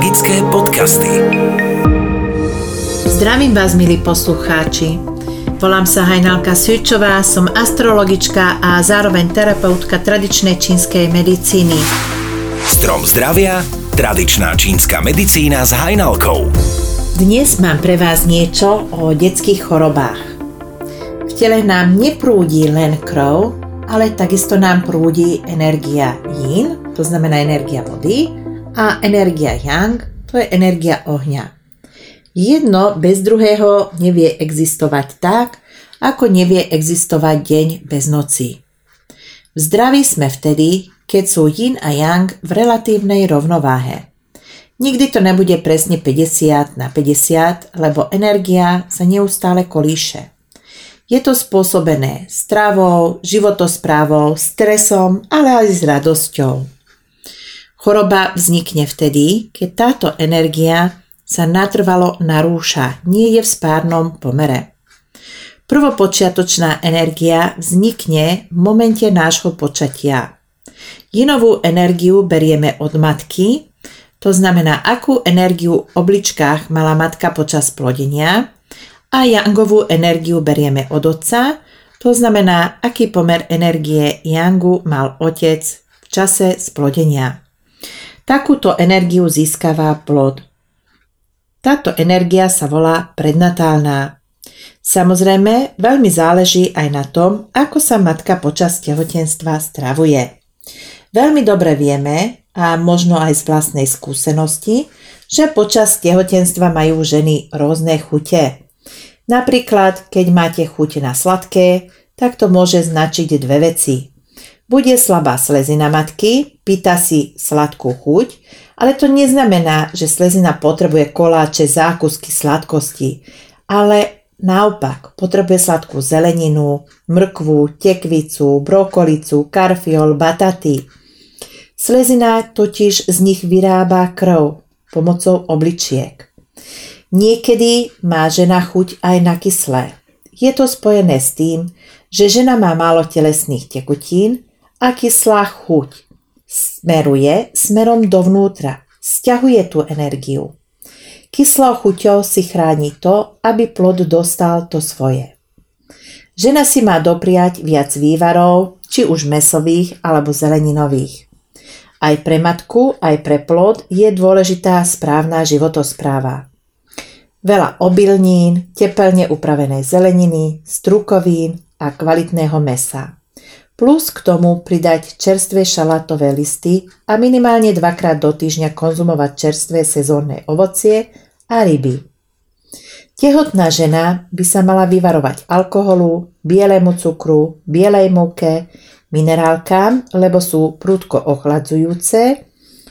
Magické podcasty. Zdravím vás, milí poslucháči. Volám sa Hajnalka Svičová, som astrologička a zároveň terapeutka tradičnej čínskej medicíny. Strom zdravia, tradičná čínska medicína s Hajnalkou. Dnes mám pre vás niečo o detských chorobách. V tele nám neprúdi len krv, ale takisto nám prúdi energia yin, to znamená energia vody, a energia yang, to je energia ohňa. Jedno bez druhého nevie existovať tak, ako nevie existovať deň bez noci. V zdraví sme vtedy, keď sú yin a yang v relatívnej rovnováhe. Nikdy to nebude presne 50 na 50, lebo energia sa neustále kolíše. Je to spôsobené stravou, životosprávou, stresom, ale aj s radosťou. Choroba vznikne vtedy, keď táto energia sa natrvalo narúša, nie je v spárnom pomere. Prvopočiatočná energia vznikne v momente nášho počatia. Jinovú energiu berieme od matky, to znamená, akú energiu v obličkách mala matka počas plodenia a yangovú energiu berieme od otca, to znamená, aký pomer energie yangu mal otec v čase splodenia. Takúto energiu získava plod. Táto energia sa volá prednatálna. Samozrejme, veľmi záleží aj na tom, ako sa matka počas tehotenstva stravuje. Veľmi dobre vieme, a možno aj z vlastnej skúsenosti, že počas tehotenstva majú ženy rôzne chute. Napríklad, keď máte chuť na sladké, tak to môže značiť dve veci. Bude slabá slezina matky, pýta si sladkú chuť, ale to neznamená, že slezina potrebuje koláče, zákusky, sladkosti, ale naopak potrebuje sladkú zeleninu, mrkvu, tekvicu, brokolicu, karfiol, bataty. Slezina totiž z nich vyrába krv pomocou obličiek. Niekedy má žena chuť aj na kyslé. Je to spojené s tým, že žena má málo telesných tekutín a kyslá chuť smeruje smerom dovnútra, stiahuje tú energiu. Kyslou chuťou si chráni to, aby plod dostal to svoje. Žena si má dopriať viac vývarov, či už mesových alebo zeleninových. Aj pre matku, aj pre plod je dôležitá správna životospráva. Veľa obilnín, tepelne upravenej zeleniny, strukovín a kvalitného mesa plus k tomu pridať čerstvé šalátové listy a minimálne dvakrát do týždňa konzumovať čerstvé sezónne ovocie a ryby. Tehotná žena by sa mala vyvarovať alkoholu, bielému cukru, bielej múke, minerálkám, lebo sú prúdko ochladzujúce,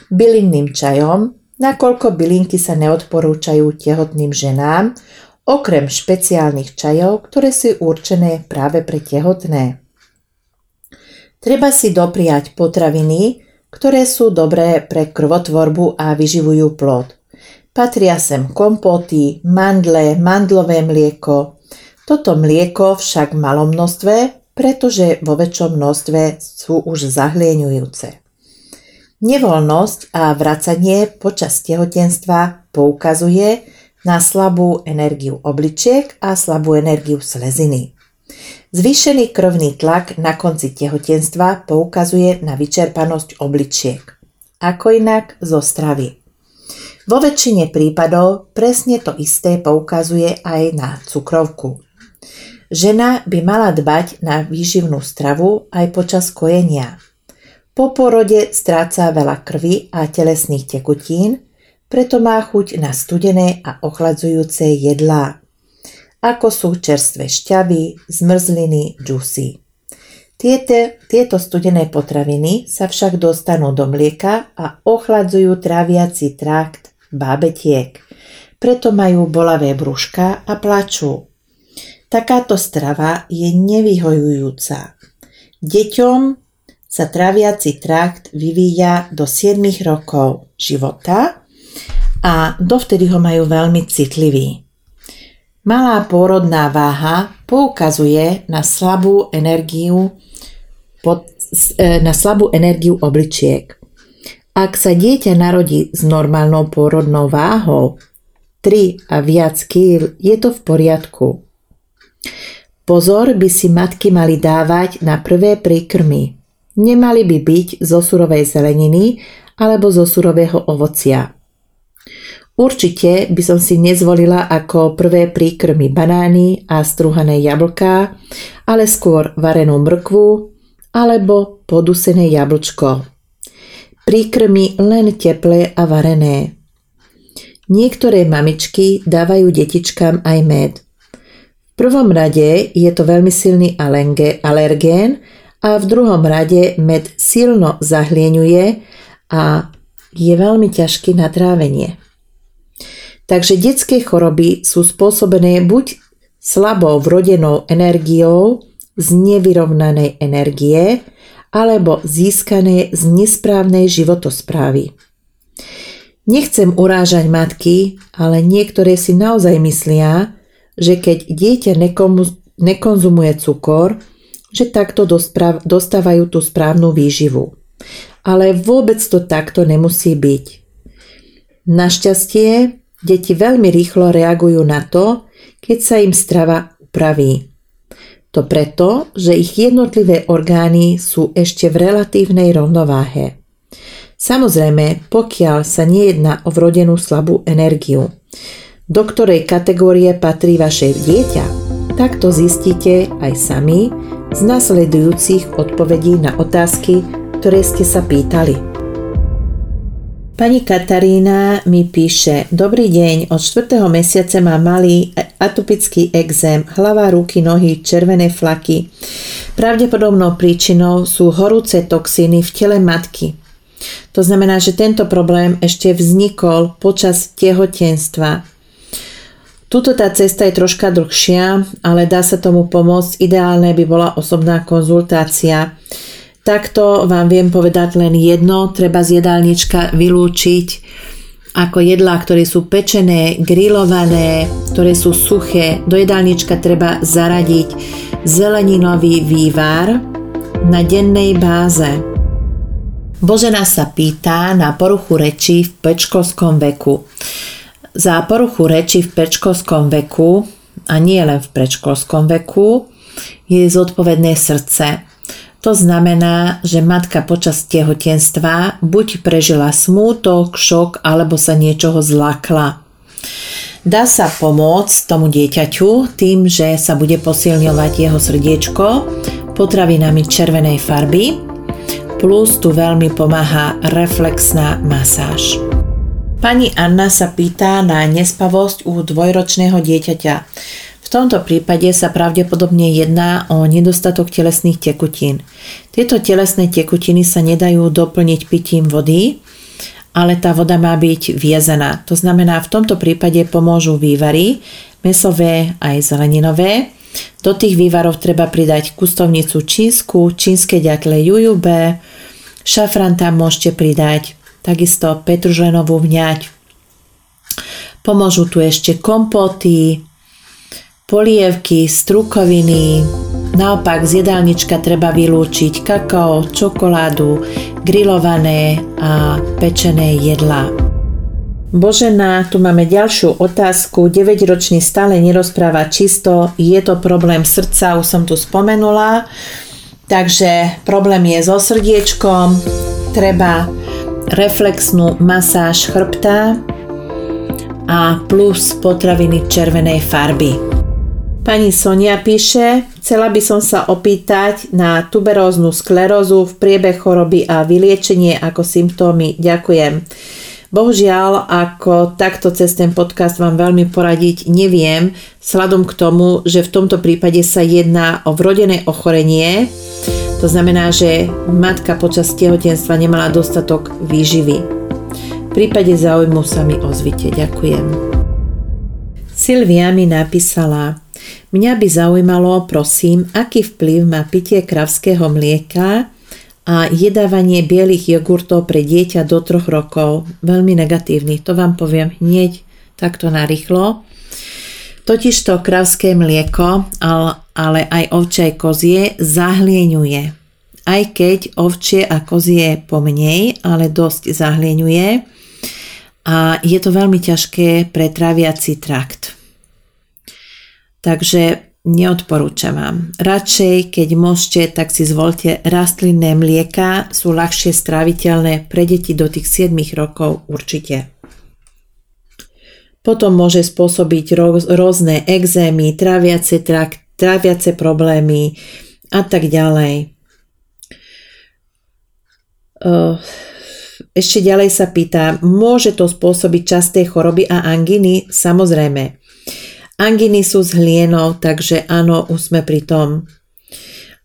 bylinným čajom, nakoľko bylinky sa neodporúčajú tehotným ženám, okrem špeciálnych čajov, ktoré sú určené práve pre tehotné. Treba si dopriať potraviny, ktoré sú dobré pre krvotvorbu a vyživujú plod. Patria sem kompoty, mandle, mandlové mlieko. Toto mlieko však v malom množstve, pretože vo väčšom množstve sú už zahlieňujúce. Nevoľnosť a vracanie počas tehotenstva poukazuje na slabú energiu obličiek a slabú energiu sleziny. Zvýšený krvný tlak na konci tehotenstva poukazuje na vyčerpanosť obličiek. Ako inak zo stravy. Vo väčšine prípadov presne to isté poukazuje aj na cukrovku. Žena by mala dbať na výživnú stravu aj počas kojenia. Po porode stráca veľa krvi a telesných tekutín, preto má chuť na studené a ochladzujúce jedlá ako sú čerstvé šťavy, zmrzliny, džusy. Tieto, tieto studené potraviny sa však dostanú do mlieka a ochladzujú tráviaci trakt bábetiek. Preto majú bolavé brúška a plačú. Takáto strava je nevyhojujúca. Deťom sa tráviaci trakt vyvíja do 7 rokov života a dovtedy ho majú veľmi citlivý. Malá pôrodná váha poukazuje na slabú energiu, e, na slabú energiu obličiek. Ak sa dieťa narodí s normálnou pôrodnou váhou 3 a viac kýl, je to v poriadku. Pozor by si matky mali dávať na prvé príkrmy. Nemali by byť zo surovej zeleniny alebo zo surového ovocia. Určite by som si nezvolila ako prvé príkrmy banány a strúhané jablká, ale skôr varenú mrkvu alebo podusené jablčko. Príkrmy len teplé a varené. Niektoré mamičky dávajú detičkám aj med – prvom rade je to veľmi silný alergén a v druhom rade med silno zahlieňuje a je veľmi ťažký na trávenie. Takže detské choroby sú spôsobené buď slabou vrodenou energiou z nevyrovnanej energie alebo získané z nesprávnej životosprávy. Nechcem urážať matky, ale niektoré si naozaj myslia, že keď dieťa nekonzumuje cukor, že takto dostávajú tú správnu výživu. Ale vôbec to takto nemusí byť. Našťastie, deti veľmi rýchlo reagujú na to, keď sa im strava upraví. To preto, že ich jednotlivé orgány sú ešte v relatívnej rovnováhe. Samozrejme, pokiaľ sa nejedná o vrodenú slabú energiu do ktorej kategórie patrí vaše dieťa, tak to zistíte aj sami z nasledujúcich odpovedí na otázky, ktoré ste sa pýtali. Pani Katarína mi píše, dobrý deň, od 4. mesiaca má malý atopický exém, hlava, ruky, nohy, červené flaky. Pravdepodobnou príčinou sú horúce toxíny v tele matky. To znamená, že tento problém ešte vznikol počas tehotenstva Tuto tá cesta je troška dlhšia, ale dá sa tomu pomôcť. Ideálne by bola osobná konzultácia. Takto vám viem povedať len jedno, treba z jedálnička vylúčiť ako jedlá, ktoré sú pečené, grillované, ktoré sú suché. Do jedálnička treba zaradiť zeleninový vývar na dennej báze. Božena sa pýta na poruchu reči v pečkovskom veku. Za poruchu reči v predškolskom veku, a nie len v predškolskom veku, je zodpovedné srdce. To znamená, že matka počas tehotenstva buď prežila smútok, šok alebo sa niečoho zlakla. Dá sa pomôcť tomu dieťaťu tým, že sa bude posilňovať jeho srdiečko potravinami červenej farby, plus tu veľmi pomáha reflexná masáž. Pani Anna sa pýta na nespavosť u dvojročného dieťaťa. V tomto prípade sa pravdepodobne jedná o nedostatok telesných tekutín. Tieto telesné tekutiny sa nedajú doplniť pitím vody, ale tá voda má byť viezená. To znamená, v tomto prípade pomôžu vývary, mesové aj zeleninové. Do tých vývarov treba pridať kustovnicu čínsku, čínske ďatle jujube, šafran tam môžete pridať, takisto petržlenovú vňať. Pomôžu tu ešte kompoty, polievky, strukoviny, naopak z jedálnička treba vylúčiť kakao, čokoládu, grillované a pečené jedlá. Božena, tu máme ďalšiu otázku. 9-ročný stále nerozpráva čisto, je to problém srdca, už som tu spomenula. Takže problém je so srdiečkom, treba reflexnú masáž chrbta a plus potraviny červenej farby. Pani Sonia píše, chcela by som sa opýtať na tuberóznu sklerózu v priebeh choroby a vyliečenie ako symptómy. Ďakujem. Bohužiaľ, ako takto cez ten podcast vám veľmi poradiť neviem, sladom k tomu, že v tomto prípade sa jedná o vrodené ochorenie, to znamená, že matka počas tehotenstva nemala dostatok výživy. V prípade záujmu sa mi ozvite. Ďakujem. Silvia mi napísala, mňa by zaujímalo, prosím, aký vplyv má pitie kravského mlieka a jedávanie bielých jogurtov pre dieťa do troch rokov. Veľmi negatívny, to vám poviem hneď takto narýchlo. Totižto kravské mlieko, ale aj ovčie kozie zahlieňuje. aj keď ovčie a kozie pomenej, ale dosť zahlieňuje a je to veľmi ťažké pre tráviaci trakt. Takže neodporúčam vám. Radšej, keď môžete, tak si zvolte rastlinné mlieka, sú ľahšie stráviteľné pre deti do tých 7 rokov určite. Potom môže spôsobiť rôzne exémy, tráviace, trakt, tráviace problémy a tak ďalej. Ešte ďalej sa pýta, môže to spôsobiť časté choroby a anginy? Samozrejme. Anginy sú z hlienov, takže áno, už sme pri tom.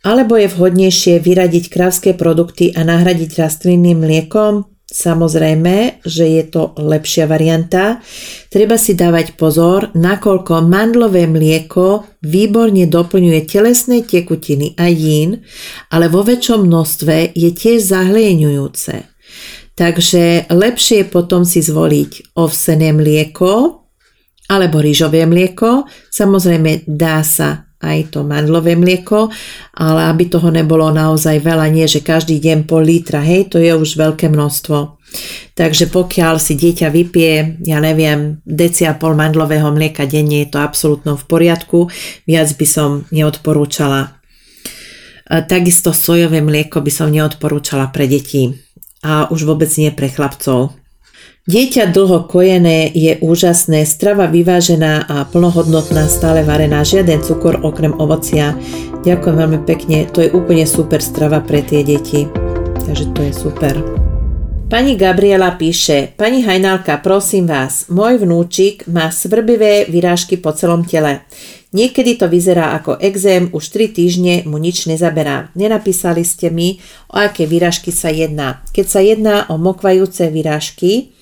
Alebo je vhodnejšie vyradiť krávské produkty a nahradiť rastlinným mliekom? Samozrejme, že je to lepšia varianta. Treba si dávať pozor, nakoľko mandlové mlieko výborne doplňuje telesné tekutiny a jín, ale vo väčšom množstve je tiež zahlieňujúce. Takže lepšie je potom si zvoliť ovsené mlieko, alebo rýžové mlieko. Samozrejme dá sa aj to mandlové mlieko, ale aby toho nebolo naozaj veľa, nie že každý deň pol litra, hej, to je už veľké množstvo. Takže pokiaľ si dieťa vypije, ja neviem, deci a pol mandlového mlieka denne, je to absolútno v poriadku, viac by som neodporúčala. Takisto sojové mlieko by som neodporúčala pre deti a už vôbec nie pre chlapcov. Dieťa dlho kojené je úžasné, strava vyvážená a plnohodnotná, stále varená, žiaden cukor okrem ovocia. Ďakujem veľmi pekne, to je úplne super strava pre tie deti. Takže to je super. Pani Gabriela píše, pani Hajnálka, prosím vás, môj vnúčik má svrbivé vyrážky po celom tele. Niekedy to vyzerá ako exém, už 3 týždne mu nič nezaberá. Nenapísali ste mi, o aké vyrážky sa jedná. Keď sa jedná o mokvajúce vyrážky,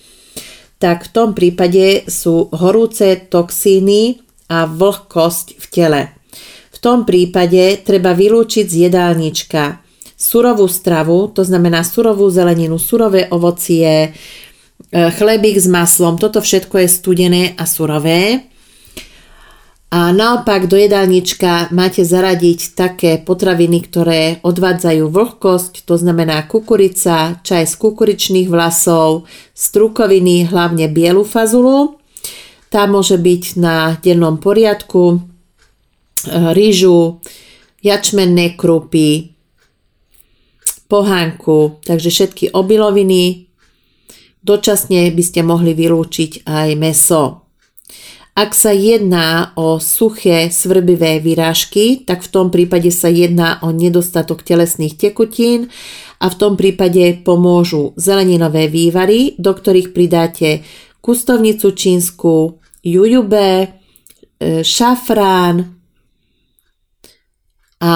tak v tom prípade sú horúce toxíny a vlhkosť v tele. V tom prípade treba vylúčiť z jedálnička surovú stravu, to znamená surovú zeleninu, surové ovocie, e, chlebík s maslom, toto všetko je studené a surové. A naopak do jedálnička máte zaradiť také potraviny, ktoré odvádzajú vlhkosť, to znamená kukurica, čaj z kukuričných vlasov, strukoviny, hlavne bielu fazulu. Tá môže byť na dennom poriadku, e, rýžu, jačmenné krupy, pohánku, takže všetky obiloviny. Dočasne by ste mohli vylúčiť aj meso. Ak sa jedná o suché svrbivé vyrážky, tak v tom prípade sa jedná o nedostatok telesných tekutín a v tom prípade pomôžu zeleninové vývary, do ktorých pridáte kustovnicu čínsku, jujube, e, šafrán a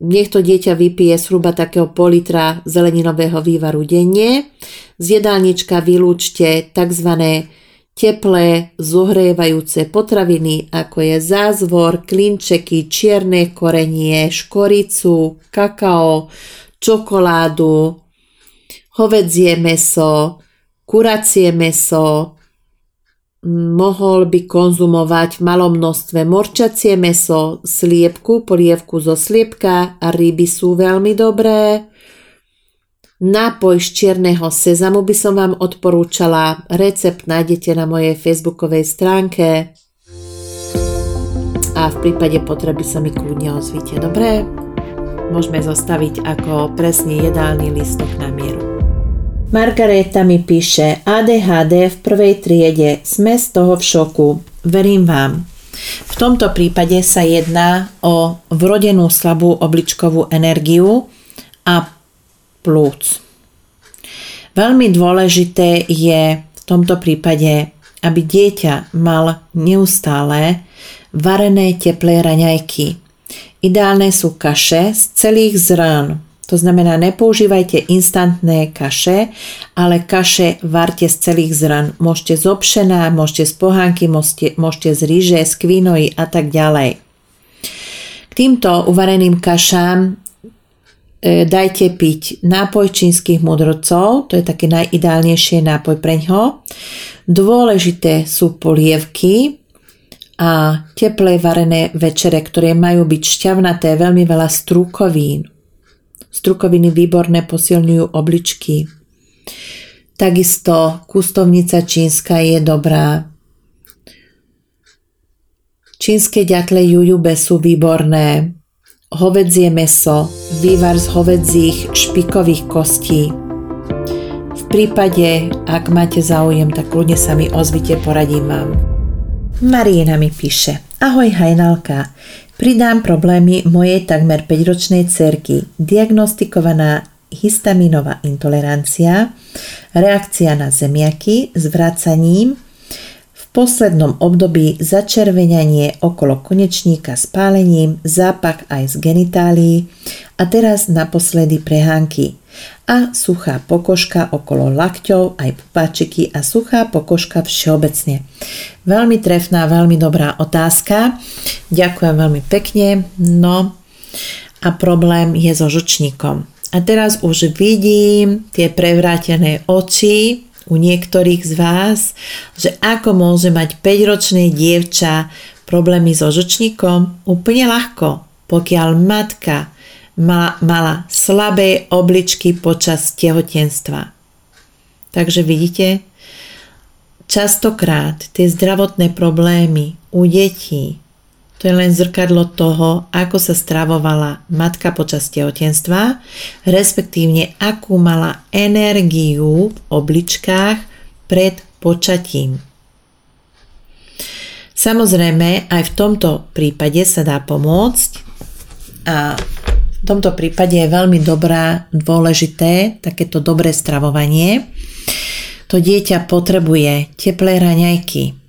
nech to dieťa vypije zhruba takého pol litra zeleninového vývaru denne. Z jedálnička vylúčte tzv teplé, zohrievajúce potraviny, ako je zázvor, klinčeky, čierne korenie, škoricu, kakao, čokoládu, hovedzie meso, kuracie meso, mohol by konzumovať v malom množstve morčacie meso, sliepku, polievku zo sliepka a ryby sú veľmi dobré. Nápoj z čierneho sezamu by som vám odporúčala. Recept nájdete na mojej facebookovej stránke. A v prípade potreby sa mi kľudne ozvite. Dobre? Môžeme zostaviť ako presne jedálny listok na mieru. Margareta mi píše ADHD v prvej triede. Sme z toho v šoku. Verím vám. V tomto prípade sa jedná o vrodenú slabú obličkovú energiu a plúc. Veľmi dôležité je v tomto prípade, aby dieťa mal neustále varené teplé raňajky. Ideálne sú kaše z celých zrn. To znamená, nepoužívajte instantné kaše, ale kaše varte z celých zrn. Môžete z obšená, môžete z pohánky, môžete, môžete z ríže, z kvinoji a tak ďalej. K týmto uvareným kašám dajte piť nápoj čínskych mudrcov, to je také najideálnejšie nápoj pre ňo. Dôležité sú polievky a teplé varené večere, ktoré majú byť šťavnaté, veľmi veľa strúkovín. Strukoviny výborné posilňujú obličky. Takisto kustovnica čínska je dobrá. Čínske ďatle jujube sú výborné. Hovedzie meso, vývar z hovedzích špikových kostí. V prípade, ak máte záujem, tak kľudne sa mi ozvite, poradím vám. Marina mi píše. Ahoj hajnalka, Pridám problémy mojej takmer 5-ročnej cerky. Diagnostikovaná histaminová intolerancia, reakcia na zemiaky s vracaním, poslednom období začervenanie okolo konečníka s pálením, zápach aj z genitálií a teraz naposledy prehánky a suchá pokožka okolo lakťov, aj pupáčiky a suchá pokožka všeobecne. Veľmi trefná, veľmi dobrá otázka. Ďakujem veľmi pekne. No a problém je so žučníkom. A teraz už vidím tie prevrátené oči u niektorých z vás, že ako môže mať 5-ročné dievča problémy so žučníkom? Úplne ľahko, pokiaľ matka mala, mala slabé obličky počas tehotenstva. Takže vidíte, častokrát tie zdravotné problémy u detí, to je len zrkadlo toho, ako sa stravovala matka počas tehotenstva, respektívne akú mala energiu v obličkách pred počatím. Samozrejme, aj v tomto prípade sa dá pomôcť a v tomto prípade je veľmi dobrá, dôležité takéto dobré stravovanie. To dieťa potrebuje teplé raňajky.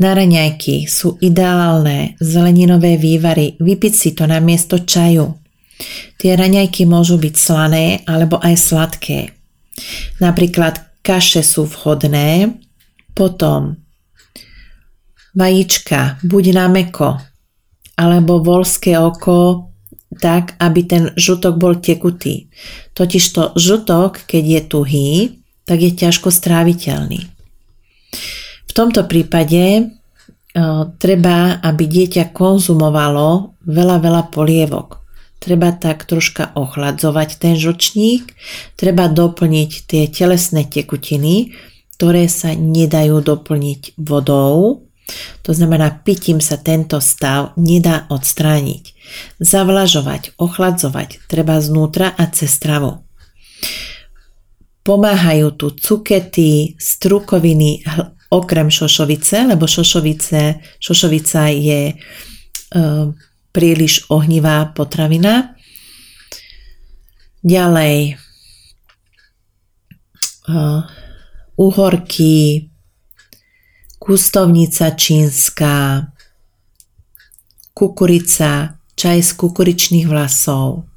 Na raňajky sú ideálne zeleninové vývary. Vypiť si to na miesto čaju. Tie raňajky môžu byť slané alebo aj sladké. Napríklad kaše sú vhodné, potom vajíčka buď na meko, alebo volské oko tak, aby ten žutok bol tekutý. Totižto žutok, keď je tuhý, tak je ťažko stráviteľný. V tomto prípade e, treba, aby dieťa konzumovalo veľa, veľa polievok. Treba tak troška ochladzovať ten žočník, treba doplniť tie telesné tekutiny, ktoré sa nedajú doplniť vodou, to znamená, pitím sa tento stav nedá odstrániť. Zavlažovať, ochladzovať treba znútra a cez stravu. Pomáhajú tu cukety, strukoviny, okrem šošovice, lebo šošovice, šošovica je e, príliš ohnivá potravina. Ďalej, e, uhorky, kustovnica čínska, kukurica, čaj z kukuričných vlasov.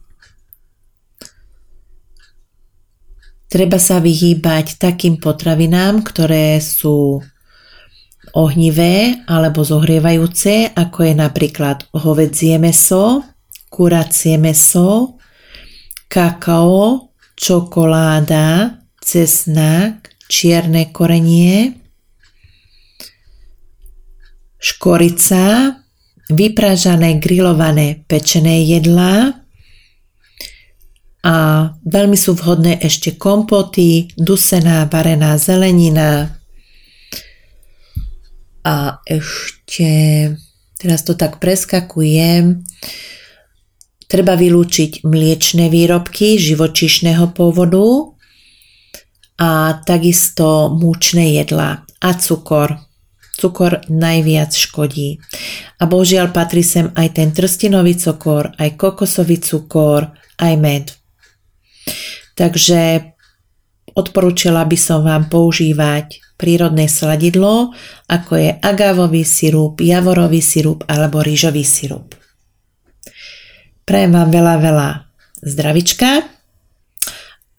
Treba sa vyhýbať takým potravinám, ktoré sú ohnivé alebo zohrievajúce, ako je napríklad hovedzie meso, kuracie meso, kakao, čokoláda, cesnak, čierne korenie, škorica, vypražané, grillované, pečené jedlá a veľmi sú vhodné ešte kompoty, dusená, varená zelenina a ešte, teraz to tak preskakujem, treba vylúčiť mliečne výrobky živočíšneho pôvodu a takisto múčne jedlá a cukor. Cukor najviac škodí. A bohužiaľ patrí sem aj ten trstinový cukor, aj kokosový cukor, aj med. Takže odporúčila by som vám používať prírodné sladidlo, ako je agávový sirup, javorový sirup alebo rýžový sirup. Prajem vám veľa, veľa zdravička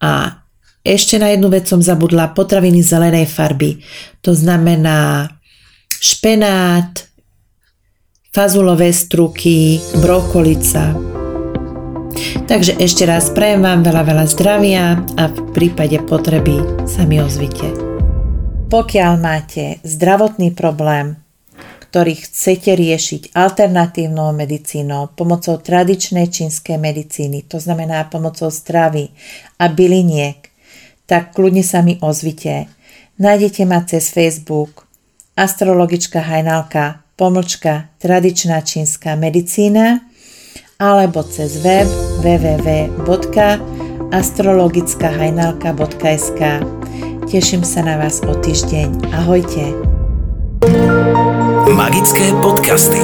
a ešte na jednu vec som zabudla, potraviny zelenej farby. To znamená špenát, fazulové struky, brokolica. Takže ešte raz prajem vám veľa, veľa zdravia a v prípade potreby sa mi ozvite. Pokiaľ máte zdravotný problém, ktorý chcete riešiť alternatívnou medicínou, pomocou tradičnej čínskej medicíny, to znamená pomocou stravy a byliniek, tak kľudne sa mi ozvite. Nájdete ma cez Facebook astrologička Hajnalka, pomlčka tradičná čínska medicína alebo cez web www.astrologickahajnalka.sk Teším sa na vás o týždeň. Ahojte. Magické podcasty.